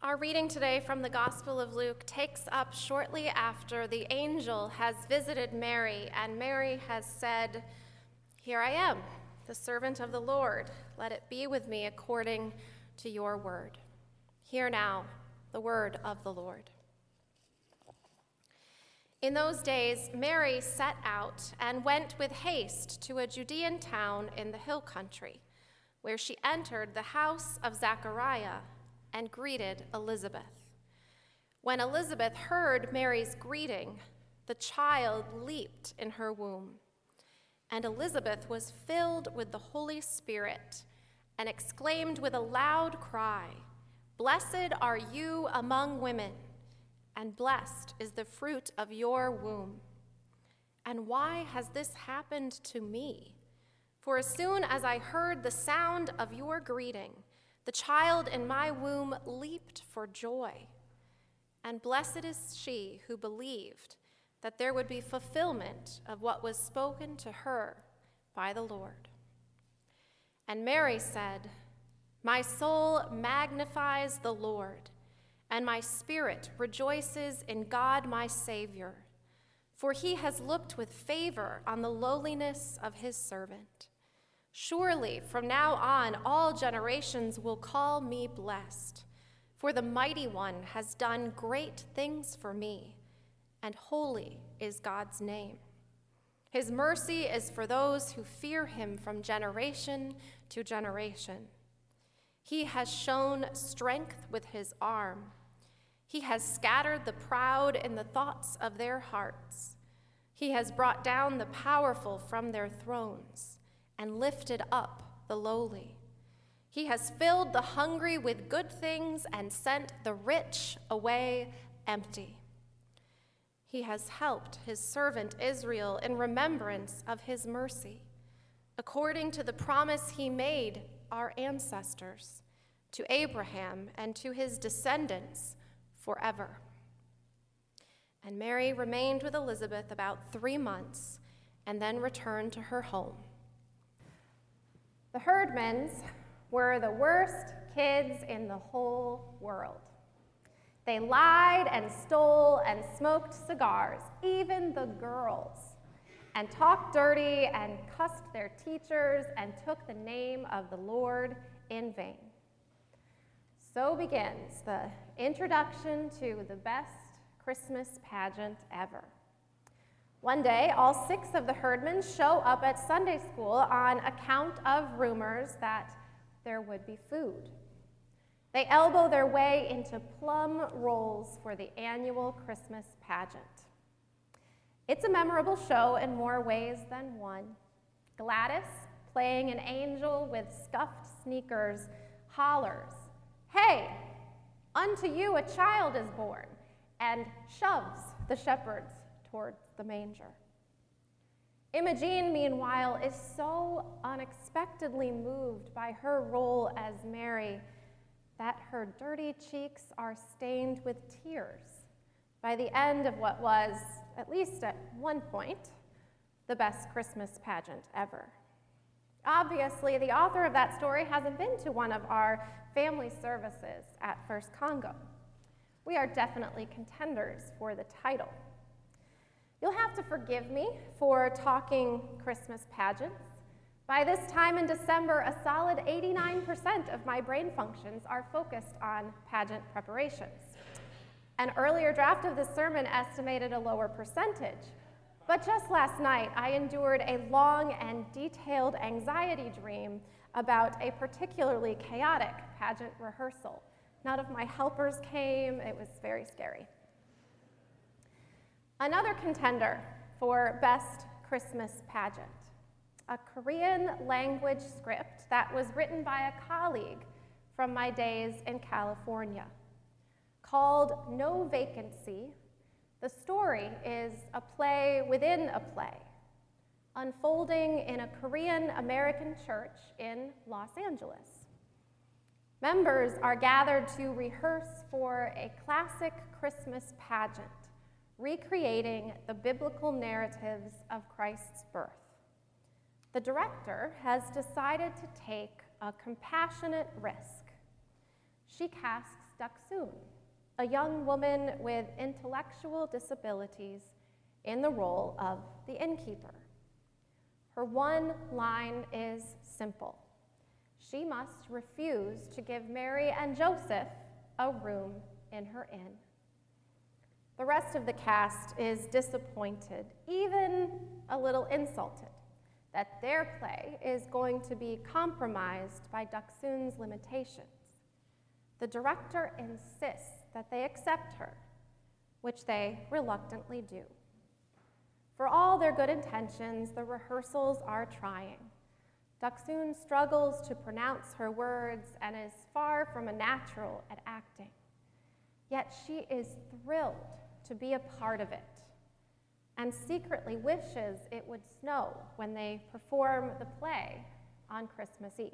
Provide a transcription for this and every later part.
Our reading today from the Gospel of Luke takes up shortly after the angel has visited Mary, and Mary has said, Here I am, the servant of the Lord. Let it be with me according to your word. Hear now the word of the Lord. In those days, Mary set out and went with haste to a Judean town in the hill country, where she entered the house of Zechariah and greeted Elizabeth. When Elizabeth heard Mary's greeting, the child leaped in her womb. And Elizabeth was filled with the Holy Spirit and exclaimed with a loud cry, Blessed are you among women and blessed is the fruit of your womb. And why has this happened to me? For as soon as I heard the sound of your greeting, the child in my womb leaped for joy. And blessed is she who believed that there would be fulfillment of what was spoken to her by the Lord. And Mary said, My soul magnifies the Lord and my spirit rejoices in God my Savior, for he has looked with favor on the lowliness of his servant. Surely from now on all generations will call me blessed, for the mighty one has done great things for me, and holy is God's name. His mercy is for those who fear him from generation to generation. He has shown strength with his arm. He has scattered the proud in the thoughts of their hearts. He has brought down the powerful from their thrones and lifted up the lowly. He has filled the hungry with good things and sent the rich away empty. He has helped his servant Israel in remembrance of his mercy, according to the promise he made our ancestors, to Abraham and to his descendants forever. And Mary remained with Elizabeth about three months and then returned to her home. The Herdmans were the worst kids in the whole world. They lied and stole and smoked cigars, even the girls, and talked dirty and cussed their teachers and took the name of the Lord in vain. So begins the introduction to the best Christmas pageant ever. One day, all six of the Herdmans show up at Sunday school on account of rumors that there would be food. They elbow their way into plum roles for the annual Christmas pageant. It's a memorable show in more ways than one. Gladys, playing an angel with scuffed sneakers, hollers, Hey, unto you a child is born, and shoves the shepherds towards the manger. Imogene, meanwhile, is so unexpectedly moved by her role as Mary that her dirty cheeks are stained with tears by the end of what was, at least at one point, the best Christmas pageant ever. Obviously, the author of that story hasn't been to one of our family services at First Congo. We are definitely contenders for the title. You'll have to forgive me for talking Christmas pageants. By this time in December, a solid 89% of my brain functions are focused on pageant preparations. An earlier draft of this sermon estimated a lower percentage. But just last night, I endured a long and detailed anxiety dream about a particularly chaotic pageant rehearsal. None of my helpers came, it was very scary. Another contender for Best Christmas Pageant a Korean language script that was written by a colleague from my days in California. Called No Vacancy, the story is a play within a play unfolding in a Korean American church in Los Angeles. Members are gathered to rehearse for a classic Christmas pageant, recreating the biblical narratives of Christ's birth. The director has decided to take a compassionate risk. She casts Daksun, a young woman with intellectual disabilities, in the role of the innkeeper. Her one line is simple she must refuse to give Mary and Joseph a room in her inn. The rest of the cast is disappointed, even a little insulted, that their play is going to be compromised by Daksun's limitations. The director insists that they accept her, which they reluctantly do. For all their good intentions, the rehearsals are trying. Daksun struggles to pronounce her words and is far from a natural at acting. Yet she is thrilled to be a part of it and secretly wishes it would snow when they perform the play on Christmas Eve.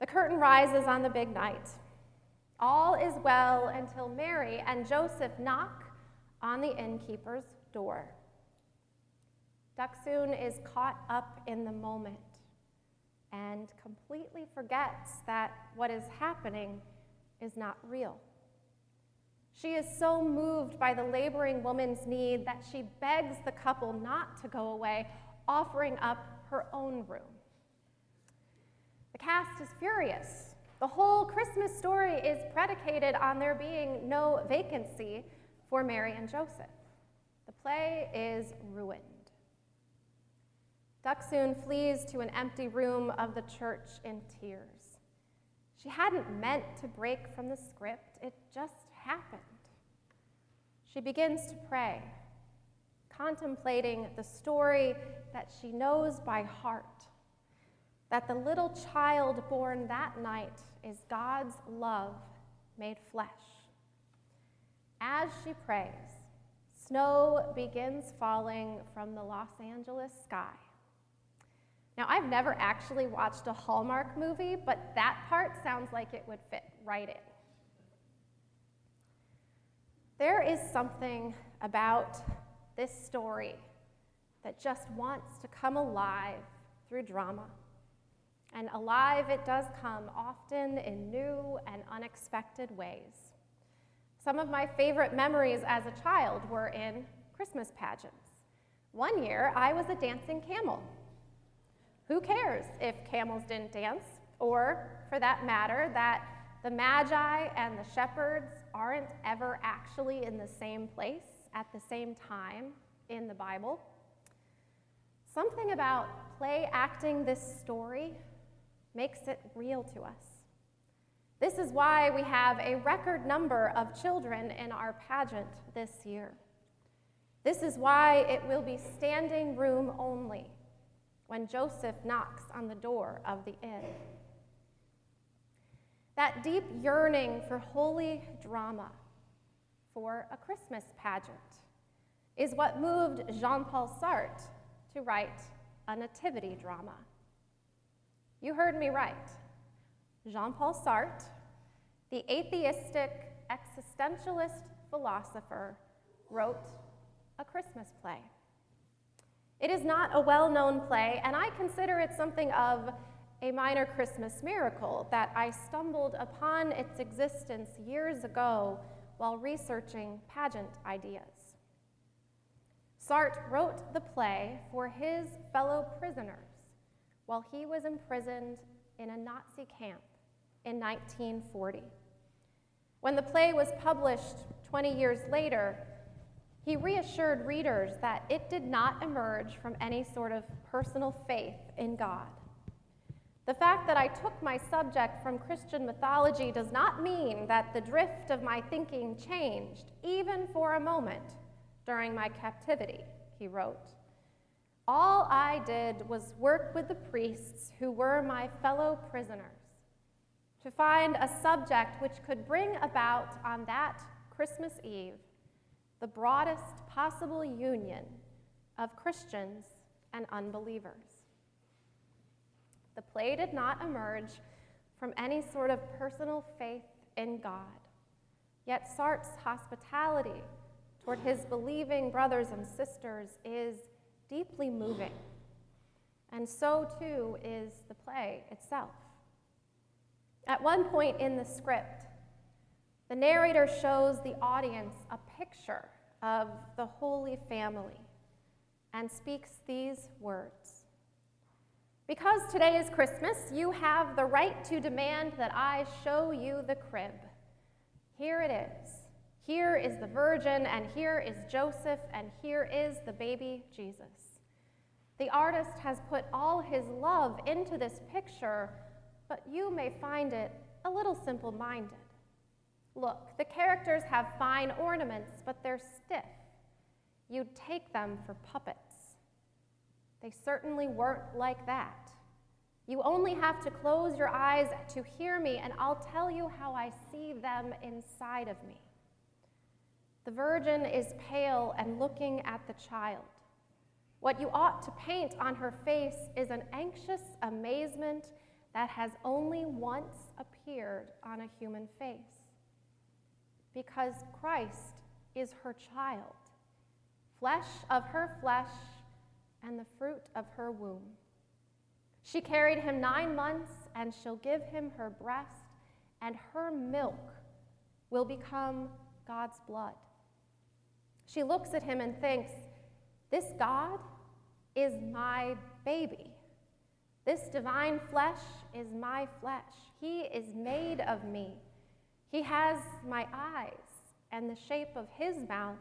The curtain rises on the big night. All is well until Mary and Joseph knock on the innkeeper's door. Daksun is caught up in the moment and completely forgets that what is happening is not real. She is so moved by the laboring woman's need that she begs the couple not to go away, offering up her own room. The cast is furious. The whole Christmas story is predicated on there being no vacancy for Mary and Joseph. The play is ruined. Daksun flees to an empty room of the church in tears. She hadn't meant to break from the script, it just happened. She begins to pray, contemplating the story that she knows by heart that the little child born that night is God's love made flesh. As she prays, snow begins falling from the Los Angeles sky. Now, I've never actually watched a Hallmark movie, but that part sounds like it would fit right in. There is something about this story that just wants to come alive through drama. And alive it does come often in new and unexpected ways. Some of my favorite memories as a child were in Christmas pageants. One year, I was a dancing camel. Who cares if camels didn't dance? Or, for that matter, that the Magi and the shepherds aren't ever actually in the same place at the same time in the Bible? Something about play acting this story makes it real to us. This is why we have a record number of children in our pageant this year. This is why it will be standing room only when Joseph knocks on the door of the inn. That deep yearning for holy drama, for a Christmas pageant, is what moved Jean Paul Sartre to write a nativity drama. You heard me right. Jean Paul Sartre, the atheistic existentialist philosopher, wrote a Christmas play. It is not a well known play, and I consider it something of a minor Christmas miracle that I stumbled upon its existence years ago while researching pageant ideas. Sartre wrote the play for his fellow prisoners while he was imprisoned in a Nazi camp in 1940. When the play was published 20 years later, he reassured readers that it did not emerge from any sort of personal faith in God. The fact that I took my subject from Christian mythology does not mean that the drift of my thinking changed, even for a moment, during my captivity, he wrote. All I did was work with the priests who were my fellow prisoners to find a subject which could bring about on that Christmas Eve the broadest possible union of Christians and unbelievers. The play did not emerge from any sort of personal faith in God, yet Sartre's hospitality toward his believing brothers and sisters is deeply moving, and so too is the play itself. At one point in the script, the narrator shows the audience a picture of the Holy Family and speaks these words Because today is Christmas, you have the right to demand that I show you the crib. Here it is. Here is the Virgin, and here is Joseph, and here is the baby Jesus. The artist has put all his love into this picture, but you may find it a little simple minded. Look, the characters have fine ornaments, but they're stiff. You'd take them for puppets. They certainly weren't like that. You only have to close your eyes to hear me, and I'll tell you how I see them inside of me. The virgin is pale and looking at the child. What you ought to paint on her face is an anxious amazement that has only once appeared on a human face. Because Christ is her child, flesh of her flesh and the fruit of her womb. She carried him nine months, and she'll give him her breast, and her milk will become God's blood. She looks at him and thinks, This God is my baby. This divine flesh is my flesh. He is made of me. He has my eyes, and the shape of his mouth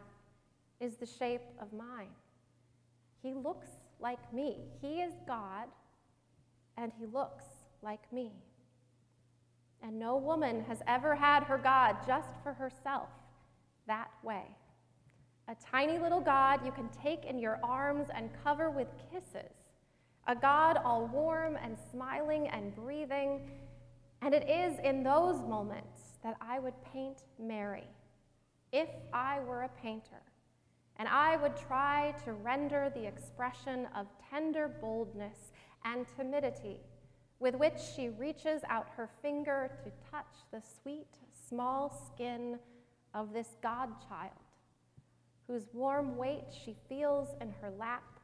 is the shape of mine. He looks like me. He is God, and he looks like me. And no woman has ever had her God just for herself that way. A tiny little God you can take in your arms and cover with kisses. A God all warm and smiling and breathing. And it is in those moments that I would paint Mary, if I were a painter. And I would try to render the expression of tender boldness and timidity with which she reaches out her finger to touch the sweet, small skin of this godchild, whose warm weight she feels in her lap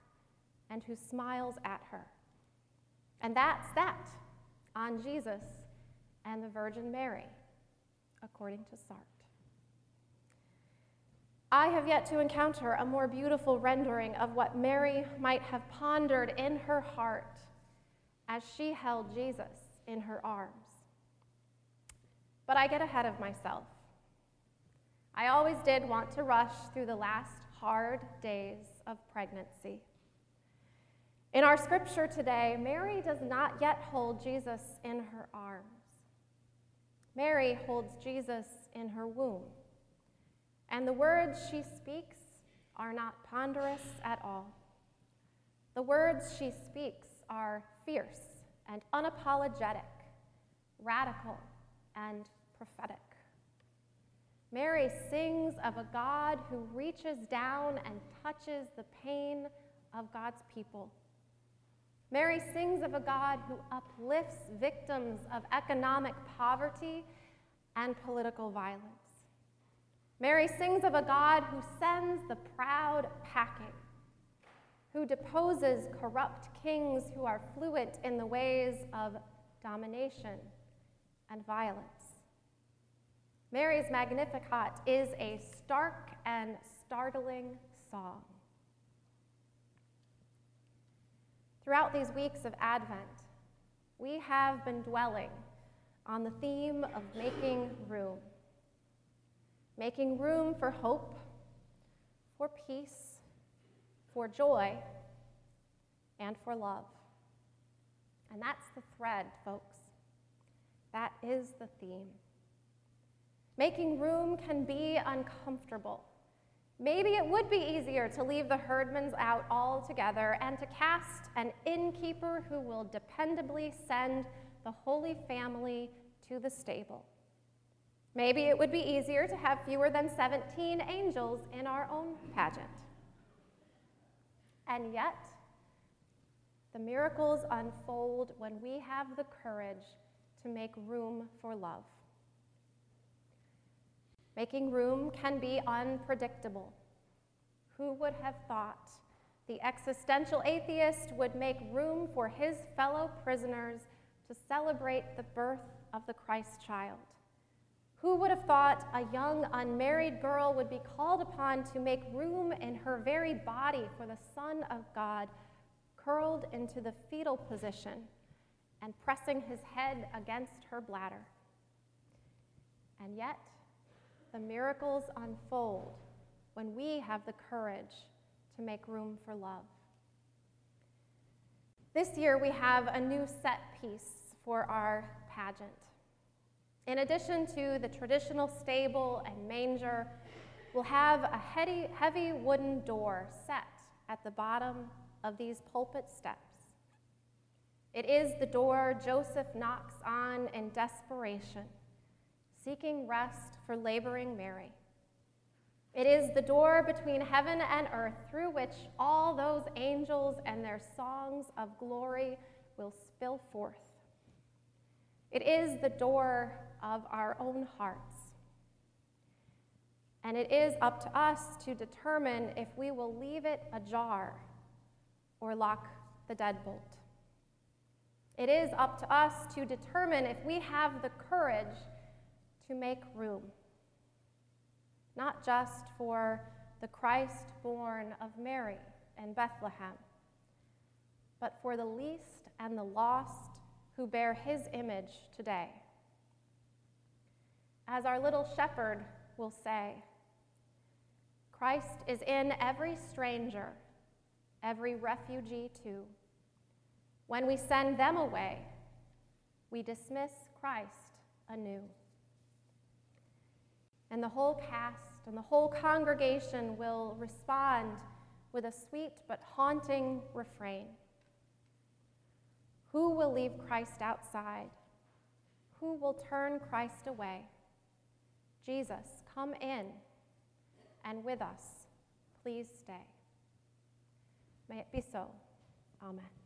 and who smiles at her. And that's that on Jesus and the Virgin Mary, according to Sartre. I have yet to encounter a more beautiful rendering of what Mary might have pondered in her heart as she held Jesus in her arms. But I get ahead of myself. I always did want to rush through the last hard days of pregnancy. In our scripture today, Mary does not yet hold Jesus in her arms. Mary holds Jesus in her womb. And the words she speaks are not ponderous at all. The words she speaks are fierce and unapologetic, radical and prophetic. Mary sings of a God who reaches down and touches the pain of God's people. Mary sings of a God who uplifts victims of economic poverty and political violence. Mary sings of a God who sends the proud packing, who deposes corrupt kings who are fluent in the ways of domination and violence. Mary's Magnificat is a stark and startling song. Throughout these weeks of Advent, we have been dwelling on the theme of making room. Making room for hope, for peace, for joy, and for love. And that's the thread, folks. That is the theme. Making room can be uncomfortable. Maybe it would be easier to leave the herdmans out altogether and to cast an innkeeper who will dependably send the Holy Family to the stable. Maybe it would be easier to have fewer than 17 angels in our own pageant. And yet, the miracles unfold when we have the courage to make room for love. Making room can be unpredictable. Who would have thought the existential atheist would make room for his fellow prisoners to celebrate the birth of the Christ child. Who would have thought a young unmarried girl would be called upon to make room in her very body for the Son of God, curled into the fetal position and pressing his head against her bladder? And yet, the miracles unfold when we have the courage to make room for love. This year, we have a new set piece for our pageant. In addition to the traditional stable and manger, we'll have a heavy, heavy wooden door set at the bottom of these pulpit steps. It is the door Joseph knocks on in desperation, seeking rest for laboring Mary. It is the door between heaven and earth through which all those angels and their songs of glory will spill forth. It is the door of our own hearts. And it is up to us to determine if we will leave it ajar or lock the deadbolt. It is up to us to determine if we have the courage to make room not just for the Christ born of Mary in Bethlehem, but for the least and the lost who bear his image today. As our little shepherd will say, Christ is in every stranger, every refugee too. When we send them away, we dismiss Christ anew. And the whole cast and the whole congregation will respond with a sweet but haunting refrain Who will leave Christ outside? Who will turn Christ away? Jesus, come in, and with us, please stay. May it be so. Amen.